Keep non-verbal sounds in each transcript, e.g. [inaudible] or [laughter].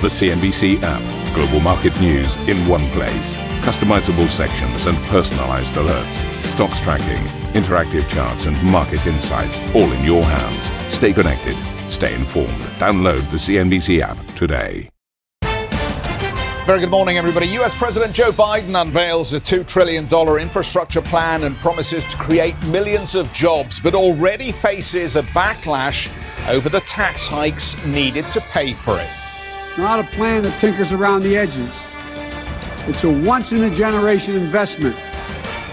The CNBC app. Global market news in one place. Customizable sections and personalized alerts. Stocks tracking, interactive charts, and market insights all in your hands. Stay connected. Stay informed. Download the CNBC app today. Very good morning, everybody. US President Joe Biden unveils a $2 trillion infrastructure plan and promises to create millions of jobs, but already faces a backlash over the tax hikes needed to pay for it not a plan that tinkers around the edges. It's a once in a generation investment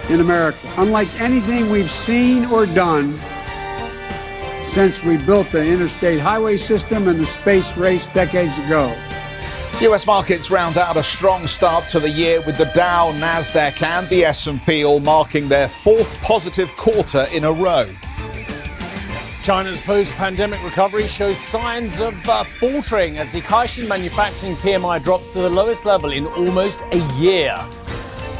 in America, unlike anything we've seen or done since we built the interstate highway system and the space race decades ago. US markets round out a strong start to the year with the Dow, Nasdaq and the S&P all marking their fourth positive quarter in a row. China's post pandemic recovery shows signs of uh, faltering as the Caixin manufacturing PMI drops to the lowest level in almost a year.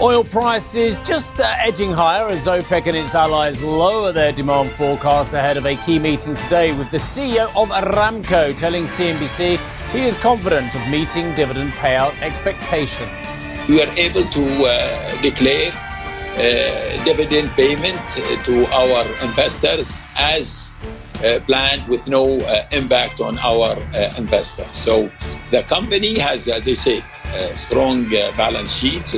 Oil prices just uh, edging higher as OPEC and its allies lower their demand forecast ahead of a key meeting today with the CEO of Aramco telling CNBC he is confident of meeting dividend payout expectations. We are able to uh, declare uh, dividend payment to our investors as Uh, planned with no uh, impact on our uh, investors. So the company has, as I say, strong uh, balance sheets.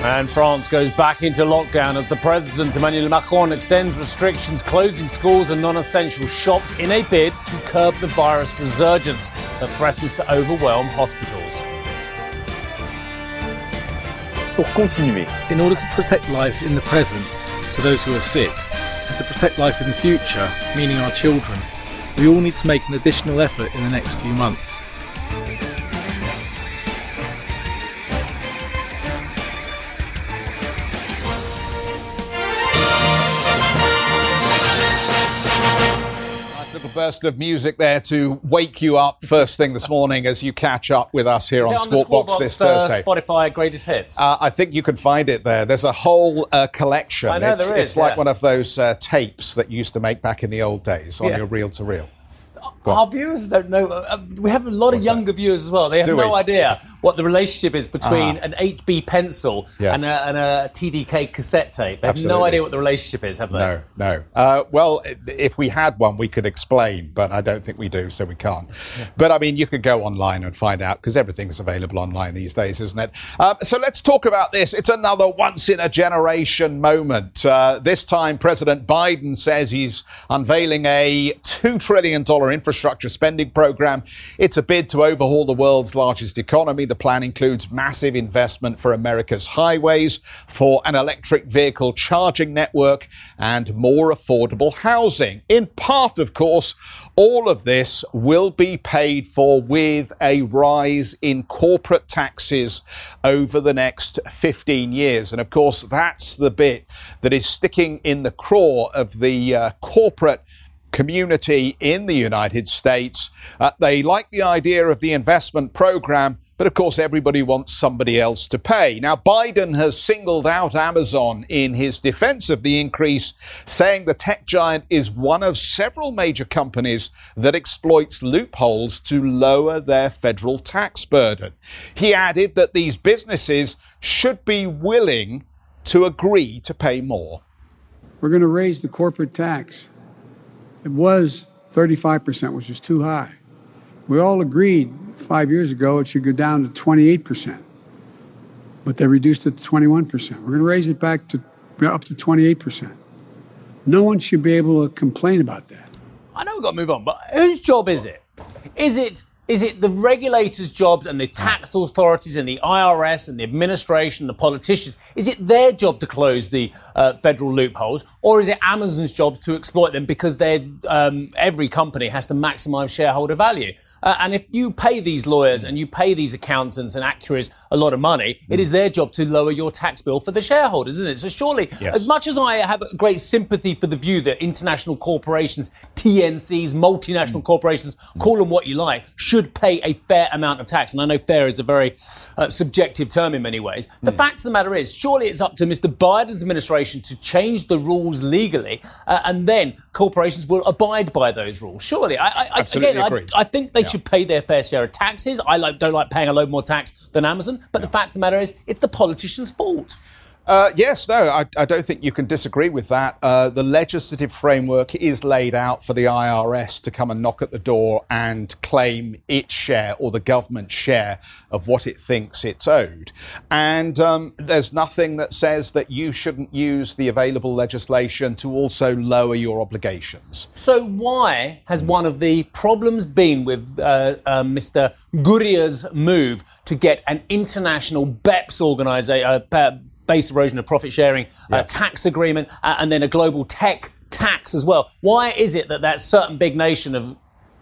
And France goes back into lockdown as the President Emmanuel Macron extends restrictions, closing schools and non essential shops in a bid to curb the virus resurgence that threatens to overwhelm hospitals. pour continuer. In order to protect life in the present, to those who are sick, and to protect life in the future, meaning our children, we all need to make an additional effort in the next few months. Burst of music there to wake you up first thing this morning as you catch up with us here on, on Box this uh, Thursday. Spotify greatest hits. Uh, I think you can find it there. There's a whole uh, collection. I know it's, there is, it's like one of those uh, tapes that you used to make back in the old days on Yeah. your reel to reel. Our viewers don't know. Uh, we have a lot of What's younger viewers as well. They have Do no we? idea what the relationship is between Ah. an HB pencil Yes. and, a, and a TDK cassette tape. They have no idea what the relationship is, have they? No, no. Uh, well, if we had one, we could explain, but I don't think we do, so we can't. [laughs] But I mean, you could go online and find out because everything's available online these days, isn't it? Uh, so let's talk about this. It's another once in a generation moment. Uh, this time, President Biden says he's unveiling a $2 trillion infrastructure spending program. It's a bid to overhaul the world's largest economy. The plan includes massive investment for America's highways, for an electric vehicle charging network, and more affordable housing. In part, of course, all of this will be paid for with a rise in corporate taxes over the next 15 years. And of course, that's the bit that is sticking in the craw of the uh, corporate community in the United States. Uh, they like the idea of the investment program, but of course, everybody wants somebody else to pay. Now, Biden has singled out Amazon in his defense of the increase, saying the tech giant is one of several major companies that exploits loopholes to lower their federal tax burden. He added that these businesses should be willing to agree to pay more. We're going to raise the corporate tax. It was 35%, which is too high. We all agreed five years ago it should go down to 28%, but they reduced it to 21%. We're going to raise it back to up to 28%. No one should be able to complain about that. I know we've got to move on, but whose job is it? Is it is it the regulators' jobs and the tax authorities and the IRS and the administration, the politicians? Is it their job to close the uh, federal loopholes, or is it Amazon's job to exploit them because they're, um, every company has to maximize shareholder value? Uh, and if you pay these lawyers and you pay these accountants and actuaries a lot of money, it is their job to lower your tax bill for the shareholders, isn't it? So surely, Yes. as much as I have great sympathy for the view that international corporations, TNCs, multinational corporations, call them what you like, should pay a fair amount of tax. And I know fair is a very uh, subjective term in many ways. The fact of the matter is, surely it's up to Mr. Biden's administration to change the rules legally, uh, and then corporations will abide by those rules. Surely, I, I, I- again. I, I think they Yeah. Should pay their fair share of taxes. I like, don't like paying a load more tax than Amazon. But the fact of the matter is, it's the politician's fault. Uh, yes, no, I, I, don't think you can disagree with that. Uh, the legislative framework is laid out for the IRS to come and knock at the door and claim its share or the government's share of what it thinks it's owed. And um, there's nothing that says that you shouldn't use the available legislation to also lower your obligations. So, why has one of the problems been with uh, uh Mr. Gurria's move to get an international BEPS organization? Base erosion of profit sharing, yeah. a tax agreement, uh, and then a global tech tax as well. Why is it that that certain big nation of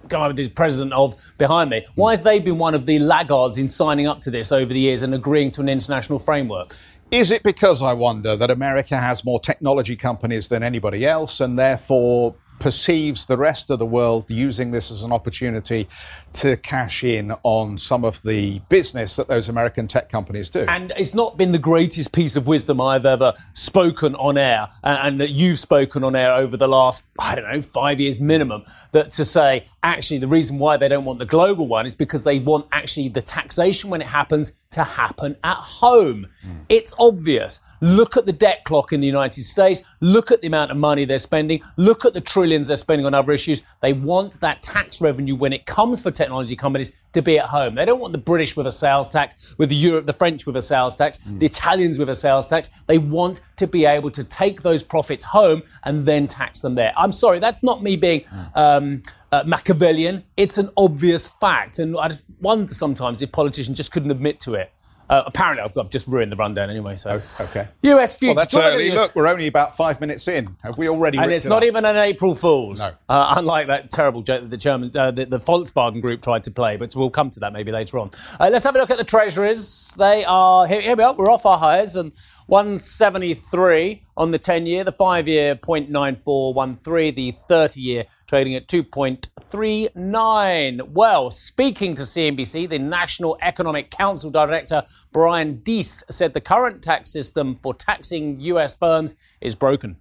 guy with the president of behind me, why has they been one of the laggards in signing up to this over the years and agreeing to an international framework? Is it because I wonder that America has more technology companies than anybody else and therefore perceives the rest of the world using this as an opportunity to cash in on some of the business that those American tech companies do. And it's not been the greatest piece of wisdom I've ever spoken on air, and that you've spoken on air over the last, I don't know, five years minimum, that to say, actually, the reason why they don't want the global one is because they want actually the taxation when it happens to happen at home. Mm. It's obvious. Look at the debt clock in the United States. Look at the amount of money they're spending. Look at the trillions they're spending on other issues. They want that tax revenue when it comes for technology companies to be at home. They don't want the British with a sales tax, with the Europe, the French with a sales tax, mm. the Italians with a sales tax. They want to be able to take those profits home and then tax them there. I'm sorry, that's not me being um, uh, Machiavellian. It's an obvious fact, and I just wonder sometimes if politicians just couldn't admit to it. Uh, apparently, I've, I've, just ruined the rundown anyway. So, oh, okay. US future. Well, that's early. Look, we're only about five minutes in. Have we already? And it's not up? even an April Fool's. No. Uh, unlike that terrible joke that the German, uh, the, the, Volkswagen group tried to play, but we'll come to that maybe later on. Uh, let's have a look at the treasuries. They are here, here we are. We're off our highs and 173 on the 10 year, the 5 year 0.9413, the 30 year trading at 2.39. Well, speaking to CNBC, the National Economic Council Director Brian Deese said the current tax system for taxing US firms is broken.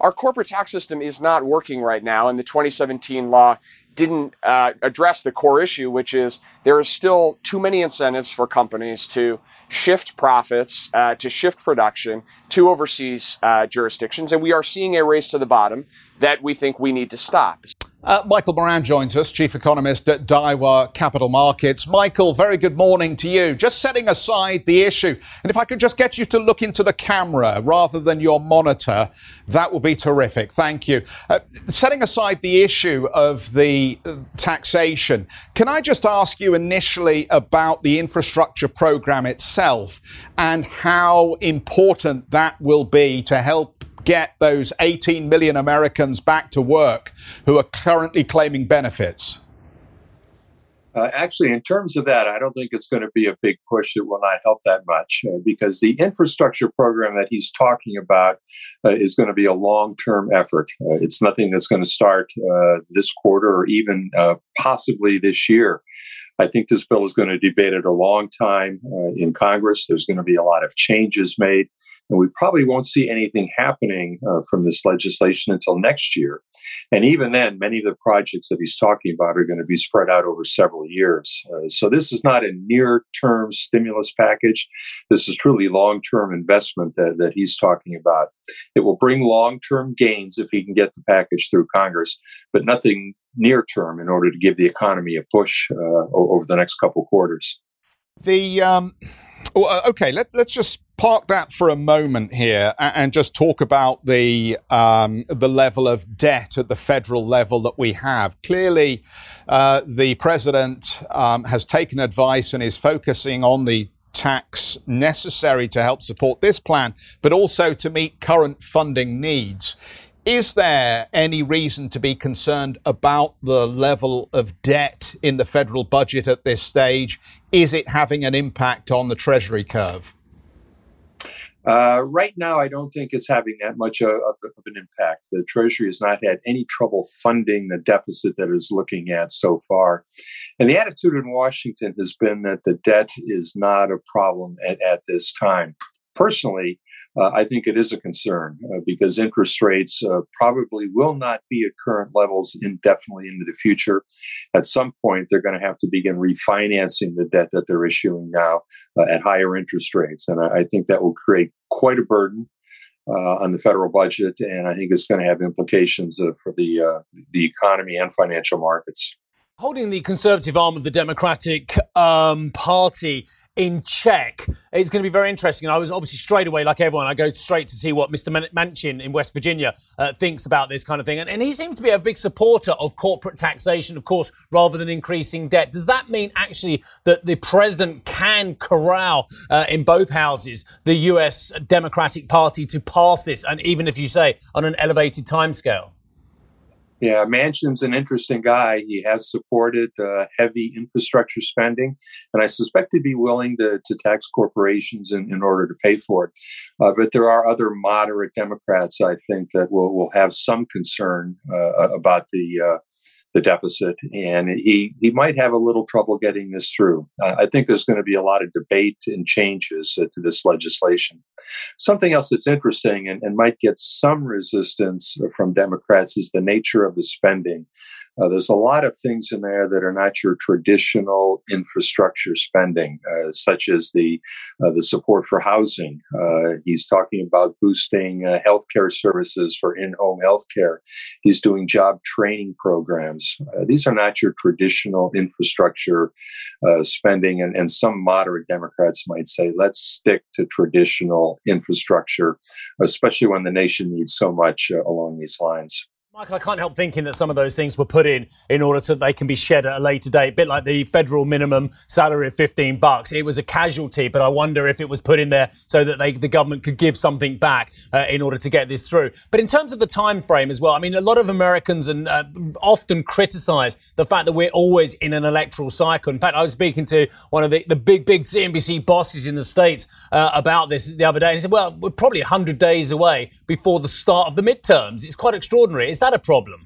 Our corporate tax system is not working right now, and the 2017 law didn't uh, address the core issue, which is there is still too many incentives for companies to shift profits, uh, to shift production to overseas uh, jurisdictions. And we are seeing a race to the bottom that we think we need to stop. Uh, Michael Moran joins us, Chief Economist at Daiwa Capital Markets. Michael, very good morning to you. Just setting aside the issue, and if I could just get you to look into the camera rather than your monitor, that would be terrific. Thank you. Uh, setting aside the issue of the uh, taxation, can I just ask you initially about the infrastructure program itself and how important that will be to help get those 18 million Americans back to work who are currently claiming benefits? Uh, actually, in terms of that, I don't think it's going to be a big push. It will not help that much uh, because the infrastructure program that he's talking about uh, is going to be a long term effort. Uh, it's nothing that's going to start uh, this quarter or even uh, possibly this year. I think this bill is going to be debated a long time in Congress. There's going to be a lot of changes made. And we probably won't see anything happening uh, from this legislation until next year. And even then, many of the projects that he's talking about are going to be spread out over several years. Uh, so this is not a near term stimulus package. This is truly long term investment that, that he's talking about. It will bring long term gains if he can get the package through Congress, but nothing near term in order to give the economy a push uh, over the next couple quarters. The um, uh, okay, let, let's just park that for a moment here and, just talk about the um, the level of debt at the federal level that we have. Clearly, uh, the president um, has taken advice and is focusing on the tax necessary to help support this plan, but also to meet current funding needs. Is there any reason to be concerned about the level of debt in the federal budget at this stage? Is it having an impact on the Treasury curve? Uh, right now, I don't think it's having that much of, of, an impact. The Treasury has not had any trouble funding the deficit that it's looking at so far. And the attitude in Washington has been that the debt is not a problem at, at this time. Personally, uh, I think it is a concern uh, because interest rates uh, probably will not be at current levels indefinitely into the future. At some point, they're going to have to begin refinancing the debt that they're issuing now uh, at higher interest rates. And I, I, think that will create quite a burden. Uh, on the federal budget, and I think it's going to have implications uh, for the the economy and financial markets. Holding the conservative arm of the Democratic um, Party in check. It's going to be very interesting. And I was obviously straight away, like everyone, I go straight to see what Mr. Manchin in West Virginia uh, thinks about this kind of thing. And, and, he seems to be a big supporter of corporate taxation, of course, rather than increasing debt. Does that mean actually that the president can corral uh, in both houses the US Democratic Party to pass this? And even if you say on an elevated timescale? Yeah, Manchin's an interesting guy. He has supported uh, heavy infrastructure spending, and I suspect he'd be willing to, to tax corporations in, in order to pay for it. Uh, but there are other moderate Democrats, I think, that will, will have some concern uh, about the uh, the deficit, and he he might have a little trouble getting this through. Uh, I think there's going to be a lot of debate and changes uh, to this legislation. Something else that's interesting and, and might get some resistance from Democrats is the nature of the spending. Uh, there's a lot of things in there that are not your traditional infrastructure spending, uh, such as the uh, the support for housing. Uh, he's talking about boosting uh, healthcare services for in-home healthcare. He's doing job training programs. Uh, these are not your traditional infrastructure spending, and, and some moderate Democrats might say, let's stick to traditional infrastructure, especially when the nation needs so much along these lines. Michael, I can't help thinking that some of those things were put in in order to they can be shed at a later date. A bit like the federal minimum salary of 15 bucks. It was a casualty, but I wonder if it was put in there so that they, the government could give something back uh, in order to get this through. But in terms of the time frame as well, I mean, a lot of Americans and uh, often criticize the fact that we're always in an electoral cycle. In fact, I was speaking to one of the, the big, big CNBC bosses in the States uh, about this the other day, and he said, well, we're probably 100 days away before the start of the midterms. It's quite extraordinary. Is that a problem?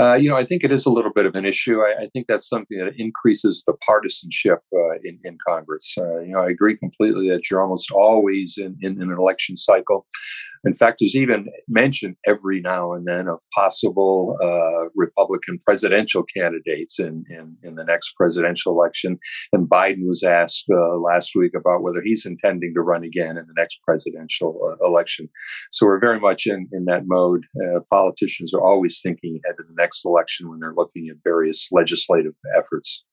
Uh, you know, I think it is a little bit of an issue. I, I think that's something that increases the partisanship uh, in, in Congress. Uh, you know, I agree completely that you're almost always in, in, in, an election cycle. In fact, there's even mention every now and then of possible uh, Republican presidential candidates in, in, in, the next presidential election. And Biden was asked uh, last week about whether he's intending to run again in the next presidential election. So we're very much in, in that mode. politicians are always thinking ahead of the next election when they're looking at various legislative efforts.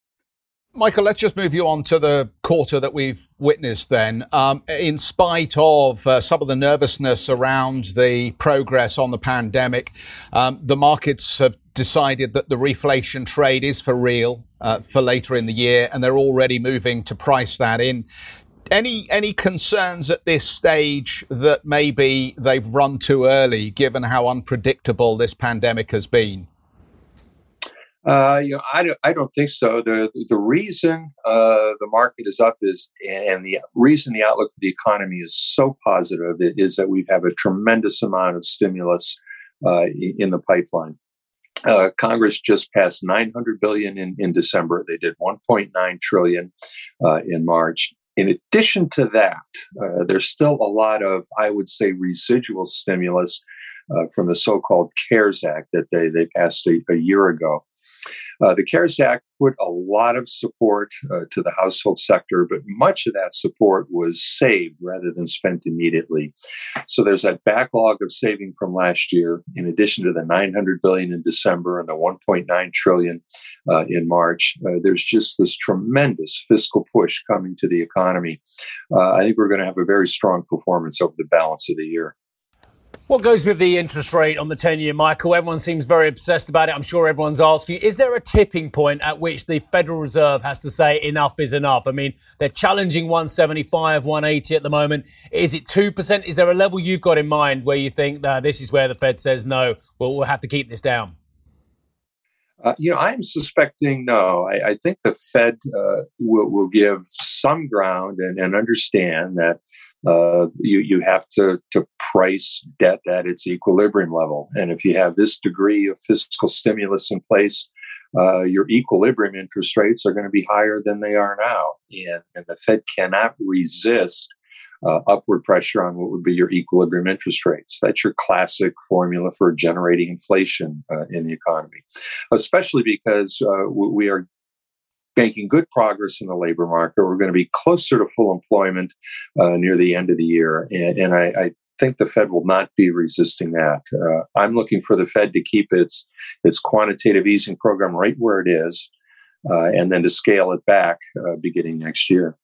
Michael, let's just move you on to the quarter that we've witnessed then. Um, in spite of uh, some of the nervousness around the progress on the pandemic, um, the markets have decided that the reflation trade is for real uh, for later in the year, and they're already moving to price that in. Any any concerns at this stage that maybe they've run too early, given how unpredictable this pandemic has been? Uh, you know, I don't, I don't think so. The the reason uh, the market is up is, and the reason the outlook for the economy is so positive is that we have a tremendous amount of stimulus uh, in the pipeline. Uh, Congress just passed 900 billion in, in December. They did 1.9 trillion uh, in March. In addition to that, uh, there's still a lot of, I would say, residual stimulus from the so-called CARES Act that they, they passed a, a year ago. Uh, the CARES Act put a lot of support uh, to the household sector, but much of that support was saved rather than spent immediately. So there's that backlog of saving from last year, in addition to the 900 billion in December and the 1.9 trillion uh, in March. Uh, there's just this tremendous fiscal push coming to the economy. Uh, I think we're going to have a very strong performance over the balance of the year. What goes with the interest rate on the 10 year, Michael? Everyone seems very obsessed about it. I'm sure everyone's asking, is there a tipping point at which the Federal Reserve has to say enough is enough? I mean, they're challenging 175, 180 at the moment. Is it 2%? Is there a level you've got in mind where you think that this is where the Fed says no, we'll, we'll have to keep this down? Uh, you know, I'm suspecting no. I, I think the Fed uh, will, will, give some ground and, and understand that uh, you you have to to price debt at its equilibrium level, and if you have this degree of fiscal stimulus in place, uh, your equilibrium interest rates are going to be higher than they are now, and, and the Fed cannot resist uh, upward pressure on what would be your equilibrium interest rates. That's your classic formula for generating inflation uh, in the economy, especially because uh, we are making good progress in the labor market. We're going to be closer to full employment uh, near the end of the year. And, and I, I, think the Fed will not be resisting that. Uh, I'm looking for the Fed to keep its, its quantitative easing program right where it is. Uh, and then to scale it back uh, beginning next year.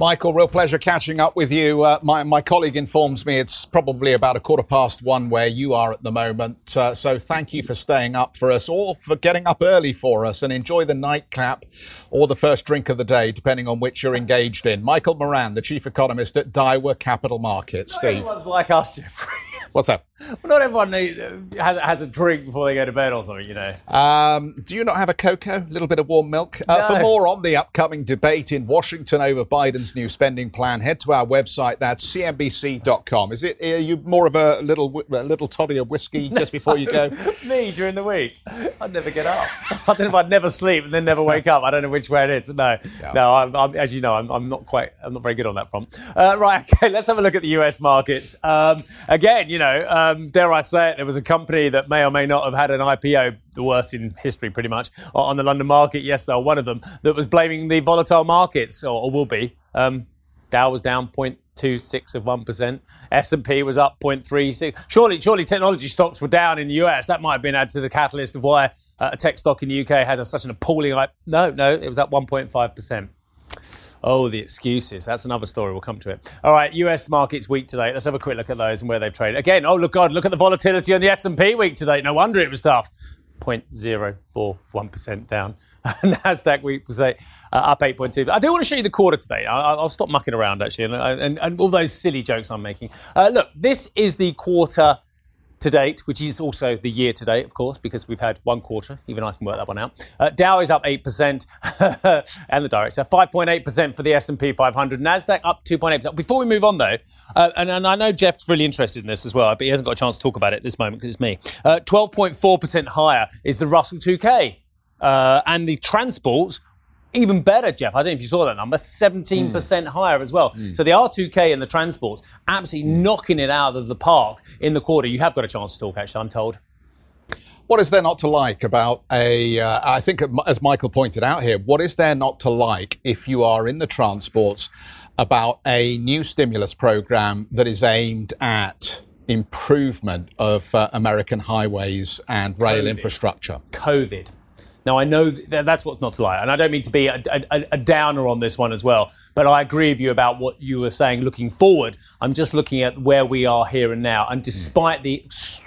Michael, real pleasure catching up with you. Uh, my, my colleague informs me it's probably about a quarter past one where you are at the moment. Uh, so thank you for staying up for us or for getting up early for us and enjoy the nightcap or the first drink of the day, depending on which you're engaged in. Michael Moran, the chief economist at Daiwa Capital Markets. Steve. Everyone's like us, Geoffrey. What's that? Well, not everyone need, has, has, a drink before they go to bed or something, you know. Um, do you not have a cocoa? A little bit of warm milk? Uh, no. For more on the upcoming debate in Washington over Biden's new spending plan, head to our website. That's cnbc.com. Is it are you more of a little a little toddy of whiskey [laughs] just before you go? [laughs] Me during the week, I'd never get up. I don't know if I'd never sleep and then never wake up. I don't know which way it is, but no, yeah. no. I'm, I'm, as you know, I'm, I'm, not quite. I'm not very good on that front. Uh, right. [laughs] Okay. Let's have a look at the U.S. markets. Um, again, you know. Um, dare I say it, there was a company that may or may not have had an IPO, the worst in history pretty much, on the London market. Yes, they were one of them, that was blaming the volatile markets, or, or will be. Um, Dow was down 0.26 of 1%. S&P was up 0.36. Surely, surely technology stocks were down in the US. That might have been added to the catalyst of why uh, a tech stock in the UK had a, such an appalling... No, no, it was up 1.5%. Oh, the excuses. That's another story. We'll come to it. All right, US markets week today. Let's have a quick look at those and where they've traded. Again, oh, look, God, look at the volatility on the S&P week today. No wonder it was tough. 0.041% down. [laughs] Nasdaq week was uh, up 8.2. But I do want to show you the quarter today. I'll, I'll stop mucking around actually, and, and, and, all those silly jokes I'm making. Uh, look, this is the quarter to date, which is also the year to date, of course, because we've had one quarter. Even I can work that one out. Uh, Dow is up 8%, [laughs] and the director 5.8% for the S&P 500. Nasdaq up 2.8%. Before we move on, though, uh, and, and, I know Geoff's really interested in this as well, but he hasn't got a chance to talk about it at this moment because it's me. 12.4% uh, higher is the Russell 2K. Uh, and the transports even better, Geoff. I don't know if you saw that number, 17% mm. higher as well. Mm. So the R2K and the transports absolutely mm. knocking it out of the park in the quarter. You have got a chance to talk, actually, I'm told. What is there not to like about a? Uh, I think, as Michael pointed out here, what is there not to like if you are in the transports about a new stimulus program that is aimed at improvement of uh, American highways and rail COVID. infrastructure? COVID. Now, I know that that's what's not to lie, and I don't mean to be a, a, a, downer on this one as well, but I agree with you about what you were saying looking forward. I'm just looking at where we are here and now, and hmm. despite the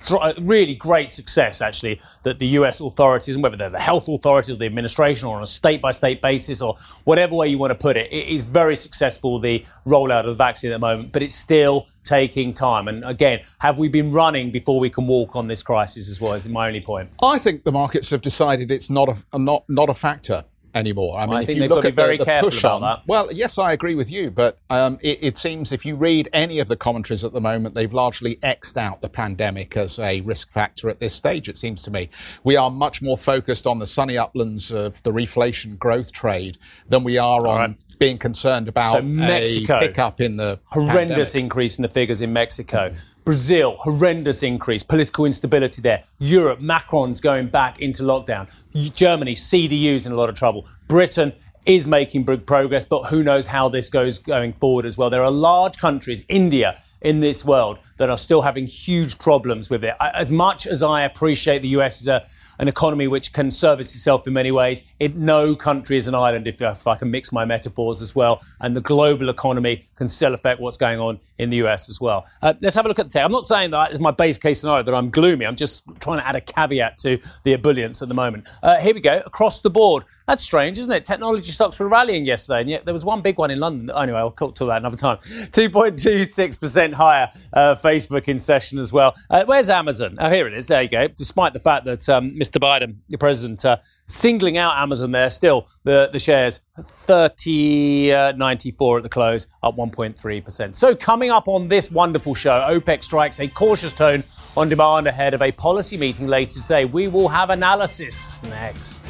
uh, really great success, actually, that the US authorities, and whether they're the health authorities or the administration or on a state by state basis or whatever way you want to put it, it is very successful, the rollout of the vaccine at the moment, but it's still taking time. And again, have we been running before we can walk on this crisis as well? Is my only point. I think the markets have decided it's not a not not a factor anymore. I mean, I if you look at the, the push on, that. well, yes, I agree with you, but um, it, it, seems if you read any of the commentaries at the moment, they've largely xed out the pandemic as a risk factor at this stage. It seems to me we are much more focused on the sunny uplands of the reflation growth trade than we are on right being concerned about so Mexico, a pickup in the horrendous pandemic. increase in the figures in Mexico. Mm. Brazil, horrendous increase, political instability there. Europe, Macron's going back into lockdown. Germany, CDU's in a lot of trouble. Britain is making big progress, but who knows how this goes going forward as well. There are large countries, India, in this world that are still having huge problems with it. As much as I appreciate the US is a an economy which can service itself in many ways. It, no country is an island, if, if I can mix my metaphors as well. And the global economy can still affect what's going on in the US as well. Uh, let's have a look at the tech. I'm not saying that is my base case scenario that I'm gloomy. I'm just trying to add a caveat to the ebullience at the moment. Uh, here we go. Across the board. That's strange, isn't it? Technology stocks were rallying yesterday, and yet there was one big one in London. Anyway, I'll talk to that another time. [laughs] 2.26% higher uh, Facebook in session as well. Uh, where's Amazon? Oh, here it is. There you go. Despite the fact that um, Mr. Biden, the president, uh, singling out Amazon there, still the, the shares 30.94 at the close, up 1.3%. So, coming up on this wonderful show, OPEC strikes a cautious tone on demand ahead of a policy meeting later today. We will have analysis next.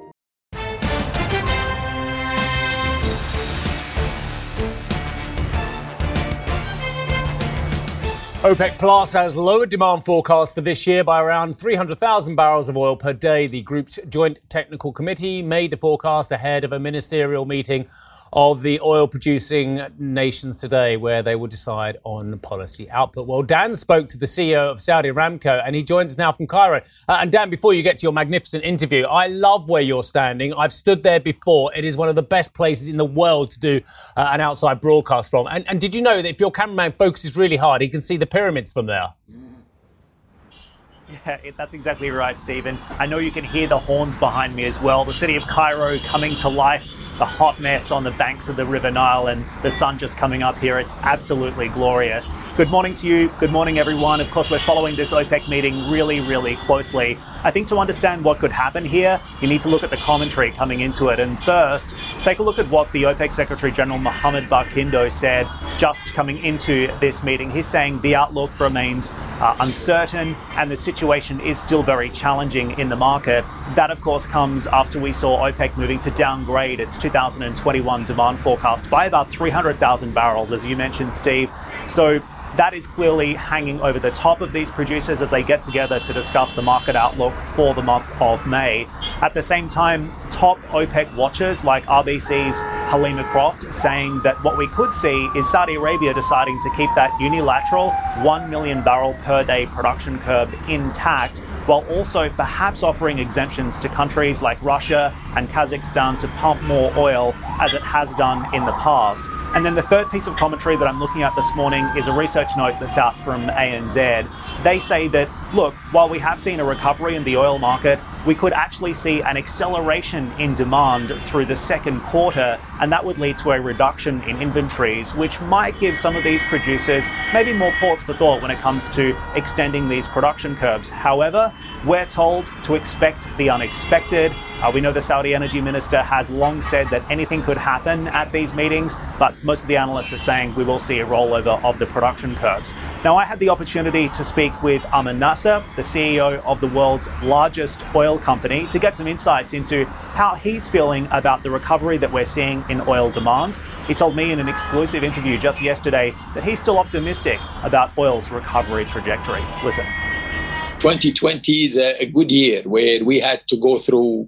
OPEC Plus has lowered demand forecast for this year by around 300,000 barrels of oil per day. The group's joint technical committee made the forecast ahead of a ministerial meeting of the oil producing nations today, where they will decide on policy output. Well, Dan spoke to the CEO of Saudi Aramco, and he joins us now from Cairo. Uh, and Dan, before you get to your magnificent interview, I love where you're standing. I've stood there before. It is one of the best places in the world to do uh, an outside broadcast from. And, and did you know that if your cameraman focuses really hard, he can see the pyramids from there? [laughs] Yeah, that's exactly right, Stephen. I know you can hear the horns behind me as well. The city of Cairo coming to life the hot mess on the banks of the River Nile and the sun just coming up here. It's absolutely glorious. Good morning to you. Good morning, everyone. Of course, we're following this OPEC meeting really, really closely. I think to understand what could happen here, you need to look at the commentary coming into it. And first, take a look at what the OPEC Secretary General Mohammed Barkindo said just coming into this meeting. He's saying the outlook remains uh, uncertain and the situation is still very challenging in the market. That, of course, comes after we saw OPEC moving to downgrade its 2021 demand forecast by about 300,000 barrels, as you mentioned, Steve. So that is clearly hanging over the top of these producers as they get together to discuss the market outlook for the month of May. At the same time, top OPEC watchers like RBC's Helima Croft saying that what we could see is Saudi Arabia deciding to keep that unilateral 1 million barrel per day production curb intact while also perhaps offering exemptions to countries like Russia and Kazakhstan to pump more oil as it has done in the past. And then the third piece of commentary that I'm looking at this morning is a research note that's out from ANZ. They say that, look, while we have seen a recovery in the oil market, we could actually see an acceleration in demand through the second quarter, and that would lead to a reduction in inventories, which might give some of these producers maybe more pause for thought when it comes to extending these production curbs. However, we're told to expect the unexpected. Uh, we know the Saudi energy minister has long said that anything could happen at these meetings, but most of the analysts are saying we will see a rollover of the production curbs. Now, I had the opportunity to speak with Amin Nasser, the CEO of the world's largest oil company, to get some insights into how he's feeling about the recovery that we're seeing in oil demand. He told me in an exclusive interview just yesterday that he's still optimistic about oil's recovery trajectory. Listen. 2020 is a, good year where we had to go through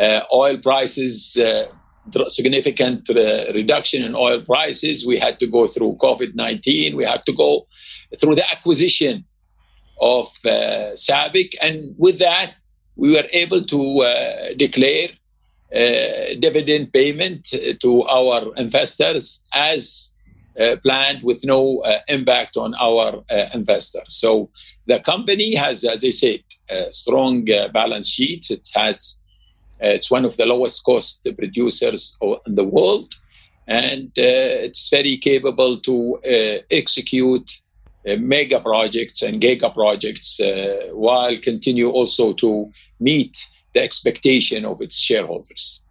uh, oil prices, uh, significant uh, reduction in oil prices. We had to go through COVID 19. We had to go through the acquisition of uh, SABIC. And with that, we were able to uh, declare uh, dividend payment to our investors as uh, planned with no uh, impact on our uh, investors. So the company has, as I said, a strong balance sheets. It has it's one of the lowest cost producers in the world, and it's very capable to execute uh, mega projects and giga projects uh, while continue also to meet the expectation of its shareholders.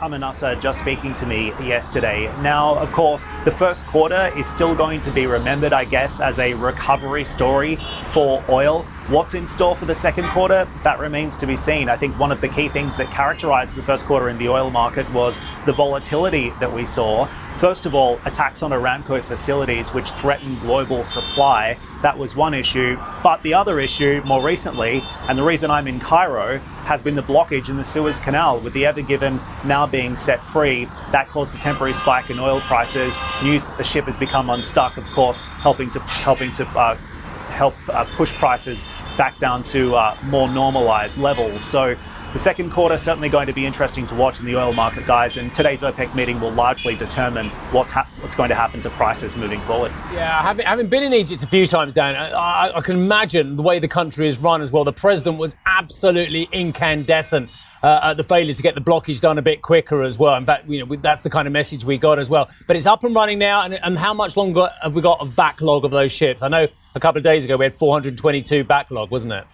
Amin just speaking to me yesterday. Now, of course, the first quarter is still going to be remembered, I guess, as a recovery story for oil. What's in store for the second quarter? That remains to be seen. I think one of the key things that characterized the first quarter in the oil market was the volatility that we saw. First of all, attacks on Aramco facilities, which threatened global supply. That was one issue. But the other issue, more recently, and the reason I'm in Cairo, has been the blockage in the Suez Canal, with the Ever Given now being set free. That caused a temporary spike in oil prices. News that the ship has become unstuck, of course, helping to helping to uh, help uh, push prices back down to uh, more normalized levels. So the second quarter certainly going to be interesting to watch in the oil market, guys. And today's OPEC meeting will largely determine what's ha- what's going to happen to prices moving forward. Yeah, having, having been in Egypt a few times, Dan, I, I can imagine the way the country is run as well. The president was absolutely incandescent uh, the failure to get the blockage done a bit quicker as well. In fact, you know, that's the kind of message we got as well. But it's up and running now. And, and how much longer have we got of backlog of those ships? I know a couple of days ago we had 422 backlog, wasn't it?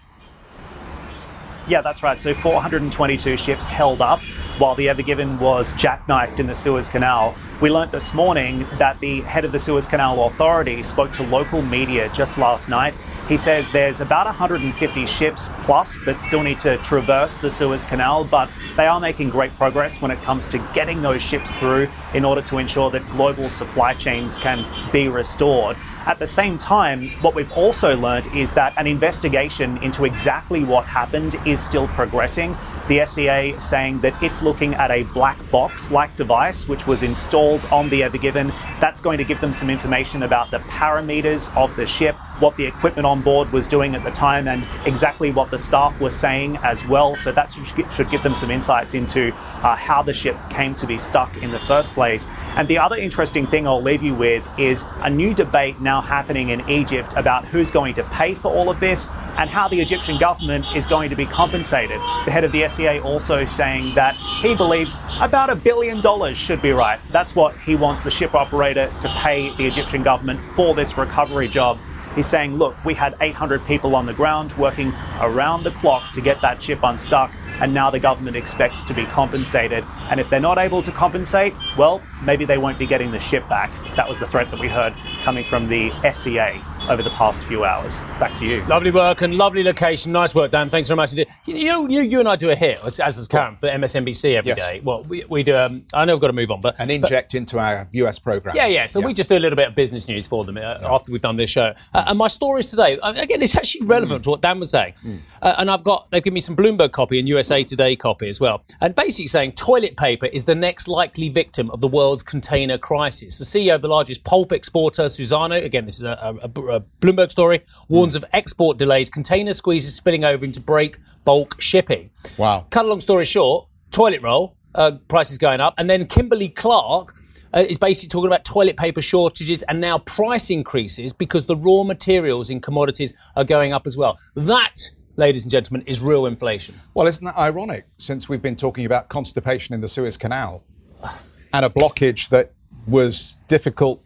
Yeah, that's right. So 422 ships held up while the Ever Given was jackknifed in the Suez Canal. We learnt this morning that the head of the Suez Canal Authority spoke to local media just last night. He says there's about 150 ships plus that still need to traverse the Suez Canal, but they are making great progress when it comes to getting those ships through in order to ensure that global supply chains can be restored. At the same time, what we've also learned is that an investigation into exactly what happened is still progressing. The SCA saying that it's looking at a black box like device which was installed on the Ever Given. That's going to give them some information about the parameters of the ship, what the equipment on board was doing at the time, and exactly what the staff were saying as well. So that should give them some insights into uh, how the ship came to be stuck in the first place. And the other interesting thing I'll leave you with is a new debate now happening in Egypt about who's going to pay for all of this and how the Egyptian government is going to be compensated. The head of the SCA also saying that he believes about a billion dollars should be right. That's what he wants the ship operator to pay the Egyptian government for this recovery job. He's saying, look, we had 800 people on the ground working around the clock to get that ship unstuck, and now the government expects to be compensated. And if they're not able to compensate, well, maybe they won't be getting the ship back. That was the threat that we heard coming from the SCA over the past few hours. Back to you. Lovely work and lovely location. Nice work, Dan. Thanks very much indeed. You know, you, you and I do a hit, as does Karen, for MSNBC every Yes. day. Well, we, we do. Um, I know we've got to move on, but and inject into our US program. Yeah, yeah. So we just do a little bit of business news for them uh, after we've done this show. Uh, and my stories today, uh, again, it's actually relevant to what Dan was saying. Uh, and I've got, they've given me some Bloomberg copy and USA Today copy as well. And basically saying toilet paper is the next likely victim of the world's container crisis. The CEO of the largest pulp exporter, Suzano, again, this is a, a- a- a Bloomberg story, warns of export delays, container squeezes spilling over into break bulk shipping. Wow. Cut a long story short, toilet roll, uh, prices going up. And then Kimberly Clark uh, is basically talking about toilet paper shortages and now price increases because the raw materials in commodities are going up as well. That, ladies and gentlemen, is real inflation. Well, isn't that ironic since we've been talking about constipation in the Suez Canal [sighs] and a blockage that was difficult?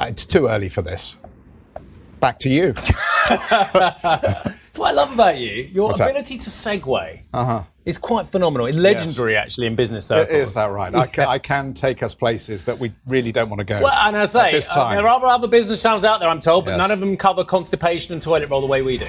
It's too early for this. Back to you. [laughs] That's what I love about you. Your What's that? ability to segue Uh huh. is quite phenomenal. It's legendary, actually, in business circles. Is that right? I can, I can take us places that we really don't want to go. Well, and I say, this uh, time. there are other business channels out there, I'm told, but Yes. none of them cover constipation and toilet roll the way we do.